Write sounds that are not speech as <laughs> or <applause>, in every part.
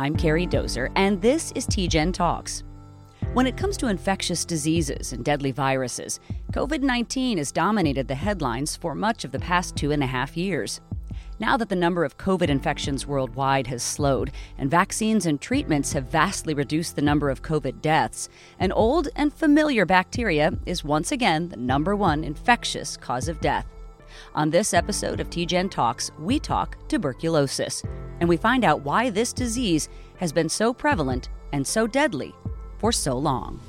I'm Carrie Dozer, and this is TGen Talks. When it comes to infectious diseases and deadly viruses, COVID 19 has dominated the headlines for much of the past two and a half years. Now that the number of COVID infections worldwide has slowed and vaccines and treatments have vastly reduced the number of COVID deaths, an old and familiar bacteria is once again the number one infectious cause of death. On this episode of TGen Talks, we talk tuberculosis, and we find out why this disease has been so prevalent and so deadly for so long.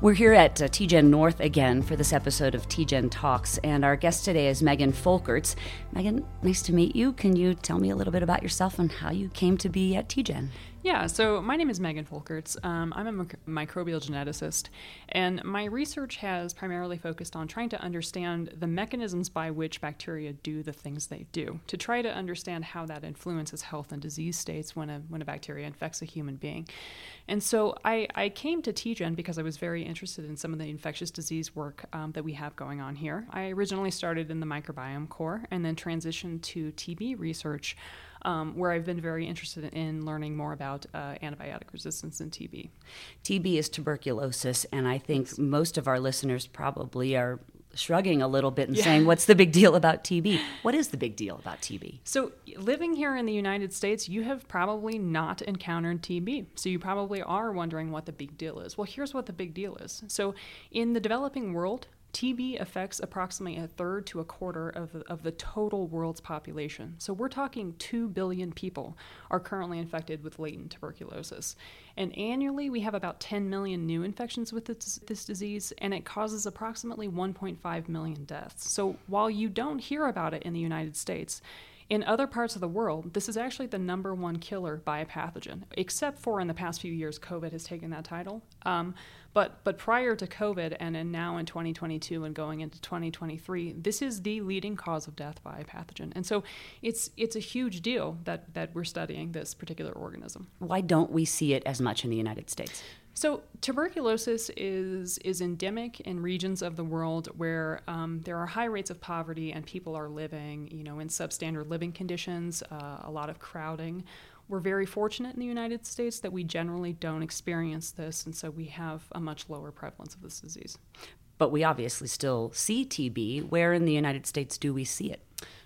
We're here at uh, TGen North again for this episode of TGen Talks, and our guest today is Megan Folkerts. Megan, nice to meet you. Can you tell me a little bit about yourself and how you came to be at TGen? Yeah, so my name is Megan Folkerts. Um, I'm a microbial geneticist, and my research has primarily focused on trying to understand the mechanisms by which bacteria do the things they do, to try to understand how that influences health and disease states when a, when a bacteria infects a human being. And so I, I came to TGen because I was very interested in some of the infectious disease work um, that we have going on here. I originally started in the microbiome core and then transitioned to TB research um, where I've been very interested in learning more about uh, antibiotic resistance in TB. TB is tuberculosis, and I think most of our listeners probably are shrugging a little bit and yeah. saying, What's the big deal about TB? What is the big deal about TB? So, living here in the United States, you have probably not encountered TB. So, you probably are wondering what the big deal is. Well, here's what the big deal is. So, in the developing world, TB affects approximately a third to a quarter of the, of the total world's population. So we're talking 2 billion people are currently infected with latent tuberculosis. And annually, we have about 10 million new infections with this, this disease, and it causes approximately 1.5 million deaths. So while you don't hear about it in the United States, in other parts of the world, this is actually the number one killer by a pathogen, except for in the past few years, COVID has taken that title. Um, but but prior to COVID and, and now in 2022 and going into 2023, this is the leading cause of death by a pathogen. And so it's it's a huge deal that that we're studying this particular organism. Why don't we see it as much in the United States? So tuberculosis is is endemic in regions of the world where um, there are high rates of poverty and people are living, you know, in substandard living conditions, uh, a lot of crowding. We're very fortunate in the United States that we generally don't experience this, and so we have a much lower prevalence of this disease. But we obviously still see TB. Where in the United States do we see it?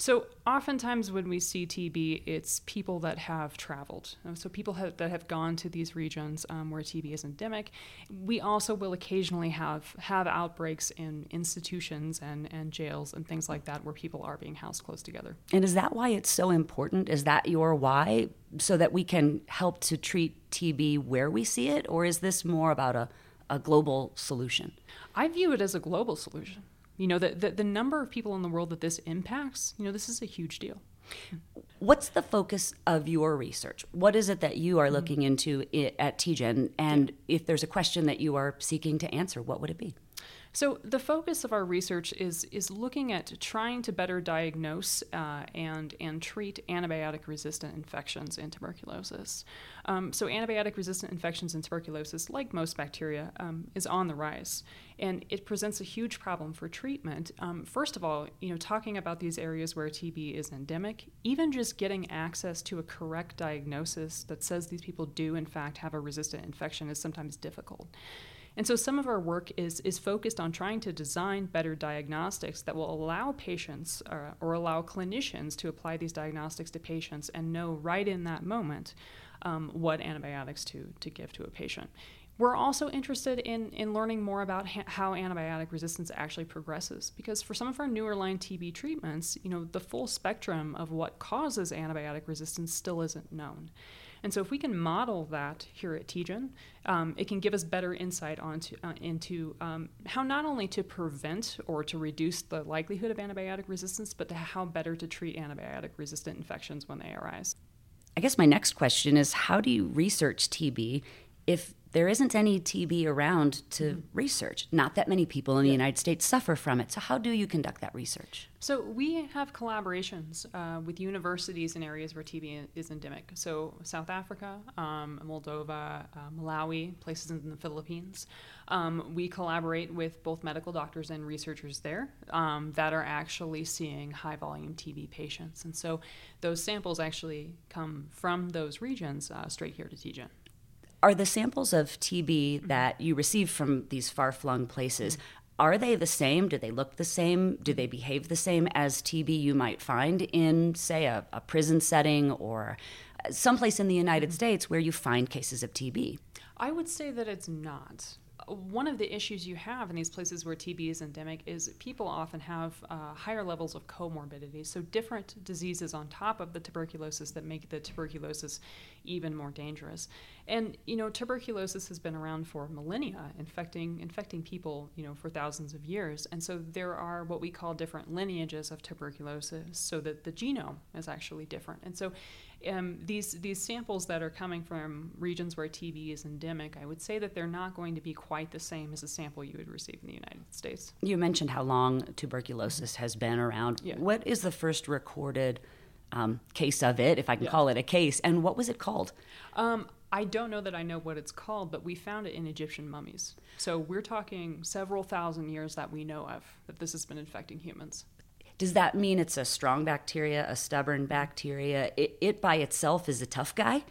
So, oftentimes when we see TB, it's people that have traveled. Uh, so, people have, that have gone to these regions um, where TB is endemic. We also will occasionally have, have outbreaks in institutions and, and jails and things like that where people are being housed close together. And is that why it's so important? Is that your why? So that we can help to treat TB where we see it? Or is this more about a, a global solution? I view it as a global solution. You know, the, the, the number of people in the world that this impacts, you know, this is a huge deal. What's the focus of your research? What is it that you are mm-hmm. looking into at TGen? And if there's a question that you are seeking to answer, what would it be? So the focus of our research is is looking at trying to better diagnose uh, and and treat antibiotic resistant infections in tuberculosis. Um, so antibiotic resistant infections in tuberculosis, like most bacteria, um, is on the rise, and it presents a huge problem for treatment. Um, first of all, you know, talking about these areas where TB is endemic, even just getting access to a correct diagnosis that says these people do in fact have a resistant infection is sometimes difficult. And so some of our work is, is focused on trying to design better diagnostics that will allow patients or, uh, or allow clinicians to apply these diagnostics to patients and know right in that moment um, what antibiotics to, to give to a patient. We're also interested in, in learning more about ha- how antibiotic resistance actually progresses because for some of our newer line TB treatments, you know, the full spectrum of what causes antibiotic resistance still isn't known. And so, if we can model that here at TGen, um, it can give us better insight onto, uh, into um, how not only to prevent or to reduce the likelihood of antibiotic resistance, but to how better to treat antibiotic resistant infections when they arise. I guess my next question is how do you research TB if there isn't any TB around to mm-hmm. research. Not that many people in the United States suffer from it. So, how do you conduct that research? So, we have collaborations uh, with universities in areas where TB is endemic. So, South Africa, um, Moldova, uh, Malawi, places in the Philippines. Um, we collaborate with both medical doctors and researchers there um, that are actually seeing high volume TB patients. And so, those samples actually come from those regions uh, straight here to TGen. Are the samples of TB mm-hmm. that you receive from these far flung places, mm-hmm. are they the same? Do they look the same? Do they behave the same as TB you might find in, say, a, a prison setting or someplace in the United mm-hmm. States where you find cases of TB? I would say that it's not one of the issues you have in these places where TB is endemic is people often have uh, higher levels of comorbidity, so different diseases on top of the tuberculosis that make the tuberculosis even more dangerous. And you know, tuberculosis has been around for millennia, infecting infecting people, you know, for thousands of years. And so there are what we call different lineages of tuberculosis, so that the genome is actually different. And so um, these these samples that are coming from regions where TB is endemic, I would say that they're not going to be quite the same as a sample you would receive in the United States. You mentioned how long tuberculosis has been around. Yeah. What is the first recorded um, case of it, if I can yeah. call it a case, and what was it called? Um, I don't know that I know what it's called, but we found it in Egyptian mummies. So we're talking several thousand years that we know of that this has been infecting humans. Does that mean it's a strong bacteria, a stubborn bacteria? It, it by itself is a tough guy?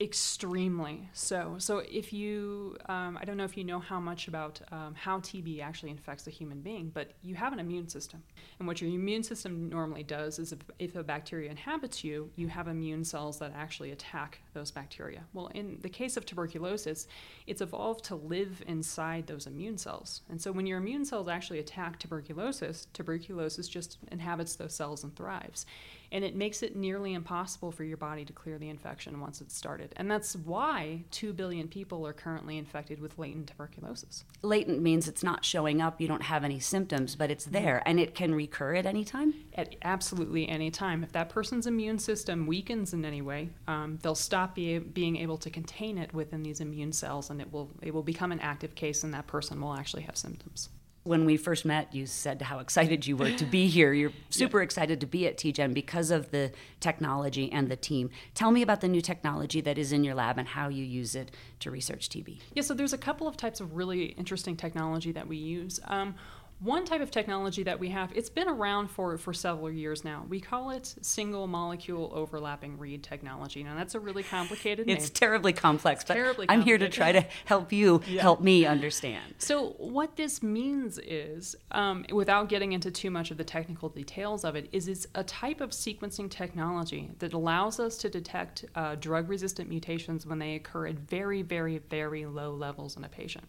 Extremely so. So, if you, um, I don't know if you know how much about um, how TB actually infects a human being, but you have an immune system. And what your immune system normally does is if, if a bacteria inhabits you, you have immune cells that actually attack those bacteria. Well, in the case of tuberculosis, it's evolved to live inside those immune cells. And so, when your immune cells actually attack tuberculosis, tuberculosis just inhabits those cells and thrives and it makes it nearly impossible for your body to clear the infection once it's started. And that's why 2 billion people are currently infected with latent tuberculosis. Latent means it's not showing up, you don't have any symptoms, but it's there and it can recur at any time? At absolutely any time. If that person's immune system weakens in any way, um, they'll stop be, being able to contain it within these immune cells and it will, it will become an active case and that person will actually have symptoms when we first met, you said how excited you were to be here. You're super yeah. excited to be at TGen because of the technology and the team. Tell me about the new technology that is in your lab and how you use it to research TB. Yeah, so there's a couple of types of really interesting technology that we use. Um, one type of technology that we have, it's been around for, for several years now. We call it single molecule overlapping read technology. Now, that's a really complicated It's terribly complex, but terribly I'm here to try to help you yeah. help me understand. So, what this means is, um, without getting into too much of the technical details of it, is it's a type of sequencing technology that allows us to detect uh, drug resistant mutations when they occur at very, very, very low levels in a patient.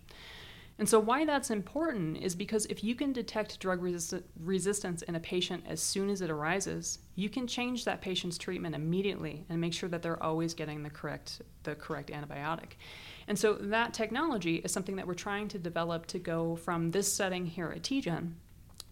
And so, why that's important is because if you can detect drug resist- resistance in a patient as soon as it arises, you can change that patient's treatment immediately and make sure that they're always getting the correct, the correct antibiotic. And so, that technology is something that we're trying to develop to go from this setting here at TGen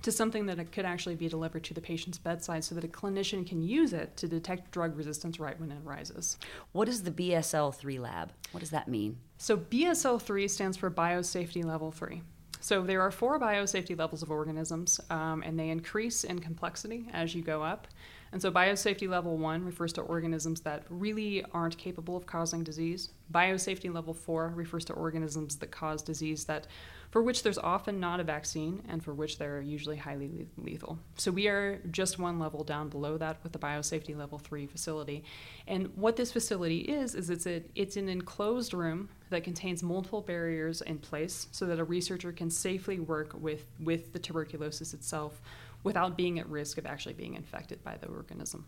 to something that could actually be delivered to the patient's bedside so that a clinician can use it to detect drug resistance right when it arises. What is the BSL 3 lab? What does that mean? So, BSL 3 stands for Biosafety Level 3. So, there are four biosafety levels of organisms, um, and they increase in complexity as you go up. And so, biosafety level one refers to organisms that really aren't capable of causing disease. Biosafety level four refers to organisms that cause disease that for which there's often not a vaccine and for which they're usually highly lethal. So we are just one level down below that with the biosafety level 3 facility. And what this facility is is it's a, it's an enclosed room that contains multiple barriers in place so that a researcher can safely work with with the tuberculosis itself without being at risk of actually being infected by the organism.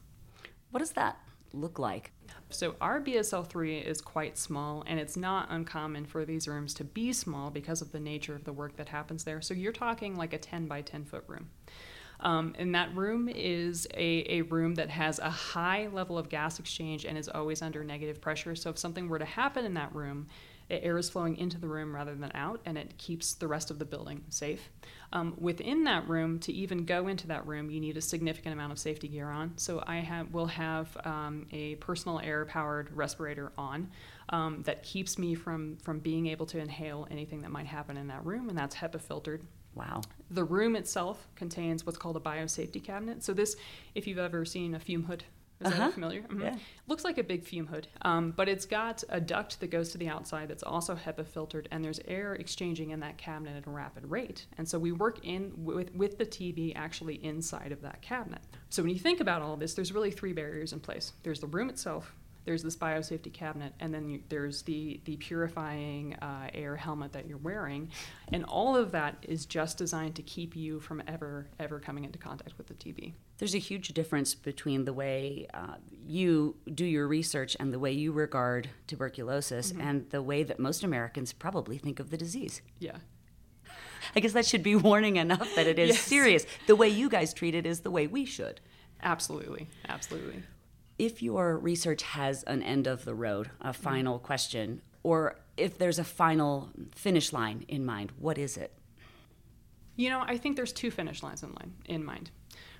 What does that look like? So our BSL3 is quite small, and it's not uncommon for these rooms to be small because of the nature of the work that happens there. So you're talking like a 10 by 10 foot room. Um, and that room is a, a room that has a high level of gas exchange and is always under negative pressure. So if something were to happen in that room, air is flowing into the room rather than out, and it keeps the rest of the building safe. Um, within that room, to even go into that room, you need a significant amount of safety gear on. So I have will have um, a personal air powered respirator on um, that keeps me from from being able to inhale anything that might happen in that room, and that's HEPA filtered. Wow. The room itself contains what's called a biosafety cabinet. So this, if you've ever seen a fume hood is uh-huh. that familiar? Mm-hmm. Yeah. Looks like a big fume hood, um, but it's got a duct that goes to the outside that's also HEPA filtered, and there's air exchanging in that cabinet at a rapid rate. And so we work in with, with the TB actually inside of that cabinet. So when you think about all this, there's really three barriers in place. There's the room itself, there's this biosafety cabinet, and then you, there's the the purifying uh, air helmet that you're wearing, and all of that is just designed to keep you from ever ever coming into contact with the TB. There's a huge difference between the way uh, you do your research and the way you regard tuberculosis, mm-hmm. and the way that most Americans probably think of the disease. Yeah. <laughs> I guess that should be <laughs> warning enough that it is yes. serious. The way you guys treat it is the way we should. Absolutely, absolutely if your research has an end of the road, a mm-hmm. final mm-hmm. question, or if there's a final finish line in mind, what is it? You know, I think there's two finish lines in, line, in mind.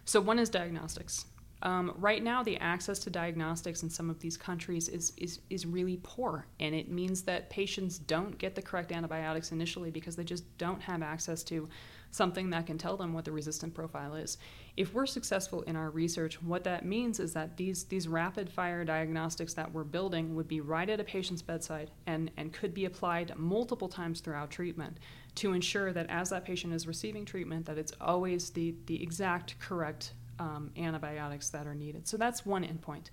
So one is diagnostics. Um, right now, the access to diagnostics in some of these countries is, is, is really poor, and it means that patients don't get the correct antibiotics initially because they just don't have access to something that can tell them what the resistant profile is. If we're successful in our research, what that means is that these, these rapid fire diagnostics that we're building would be right at a patient's bedside and, and could be applied multiple times throughout treatment to ensure that as that patient is receiving treatment, that it's always the, the exact correct um, antibiotics that are needed. So that's one endpoint.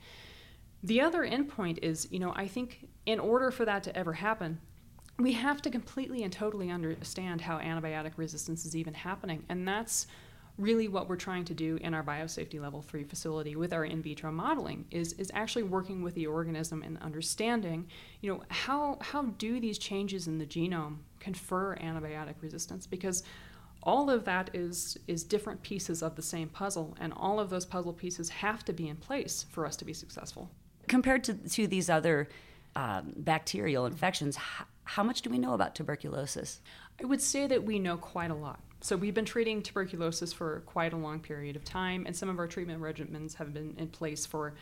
The other endpoint is, you know, I think in order for that to ever happen, we have to completely and totally understand how antibiotic resistance is even happening. And that's really what we're trying to do in our biosafety level 3 facility with our in vitro modeling is, is actually working with the organism and understanding you know how, how do these changes in the genome confer antibiotic resistance because all of that is is different pieces of the same puzzle and all of those puzzle pieces have to be in place for us to be successful. Compared to, to these other um, bacterial infections how, how much do we know about tuberculosis? I would say that we know quite a lot. So we've been treating tuberculosis for quite a long period of time and some of our treatment regimens have been in place for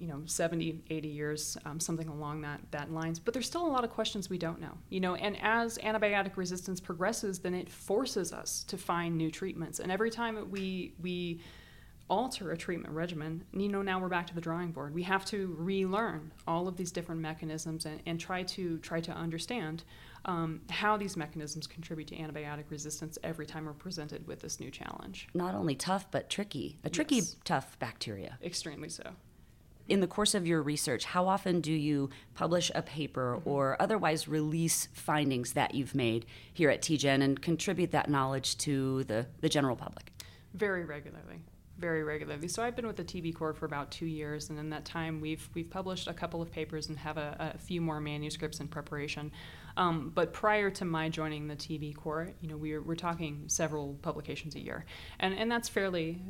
you know 70 80 years um, something along that that lines but there's still a lot of questions we don't know you know and as antibiotic resistance progresses then it forces us to find new treatments and every time we we alter a treatment regimen you know now we're back to the drawing board. We have to relearn all of these different mechanisms and, and try to try to understand um, how these mechanisms contribute to antibiotic resistance every time we're presented with this new challenge. Not only tough but tricky a tricky yes. tough bacteria. Extremely so in the course of your research, how often do you publish a paper mm-hmm. or otherwise release findings that you've made here at TGen and contribute that knowledge to the, the general public? Very regularly. Very regularly. So I've been with the TB Core for about two years, and in that time we've we've published a couple of papers and have a, a few more manuscripts in preparation. Um, but prior to my joining the TB Core, you know, we we're talking several publications a year, and and that's fairly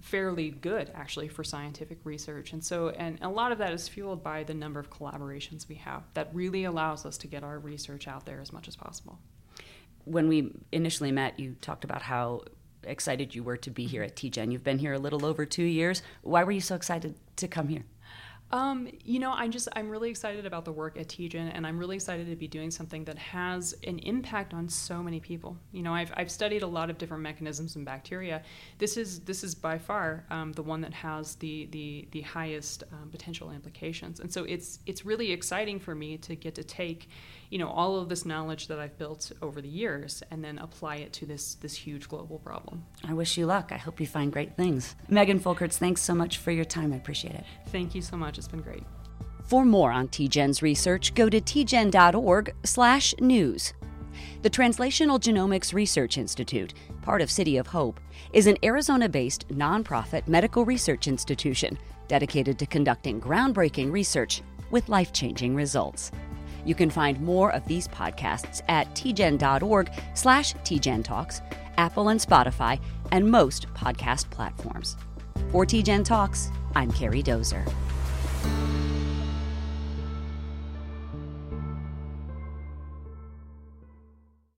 fairly good actually for scientific research. And so and a lot of that is fueled by the number of collaborations we have that really allows us to get our research out there as much as possible. When we initially met you talked about how excited you were to be here at TGen you've been here a little over two years. Why were you so excited to come here um, you know, I'm just I'm really excited about the work at TGen, and I'm really excited to be doing something that has an impact on so many people. You know, I've, I've studied a lot of different mechanisms in bacteria. This is this is by far um, the one that has the the the highest um, potential implications, and so it's it's really exciting for me to get to take you know all of this knowledge that I've built over the years and then apply it to this this huge global problem. I wish you luck. I hope you find great things. Megan Folkerts, thanks so much for your time. I appreciate it. Thank you so much. Been great. For more on TGen's research, go to tgen.org/news. The Translational Genomics Research Institute, part of City of Hope, is an Arizona-based nonprofit medical research institution dedicated to conducting groundbreaking research with life-changing results. You can find more of these podcasts at tgen.org slash tgentalks, Apple and Spotify, and most podcast platforms. For TGen Talks, I'm Carrie Dozer.